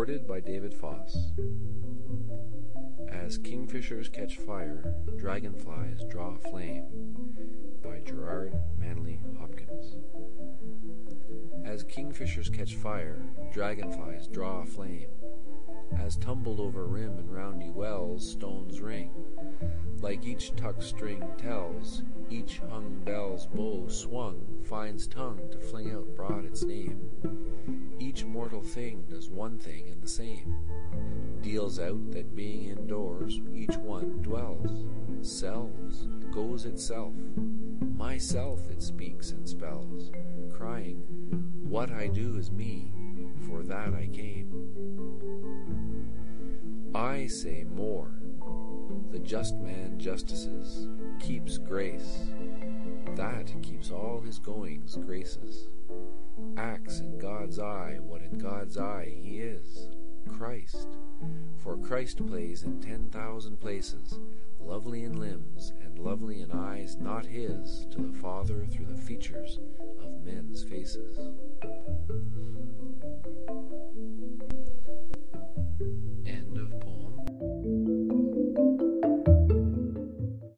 by David Foss. As Kingfishers Catch Fire, Dragonflies Draw Flame by Gerard Manley Hopkins. As kingfishers catch fire, dragonflies draw flame. As tumbled over rim and roundy wells stones ring, like each tuck string tells, each hung bell's bow swung finds tongue to fling out broad its name. Each mortal thing does one thing and the same, deals out that being indoors each one dwells, selves, goes itself, myself it speaks and spells, crying, What I do is me, for that I came. I say more, the just man justices, keeps grace, that keeps all his goings graces, God's eye what in God's eye he is, Christ, for Christ plays in ten thousand places, lovely in limbs and lovely in eyes not his, to the Father through the features of men's faces.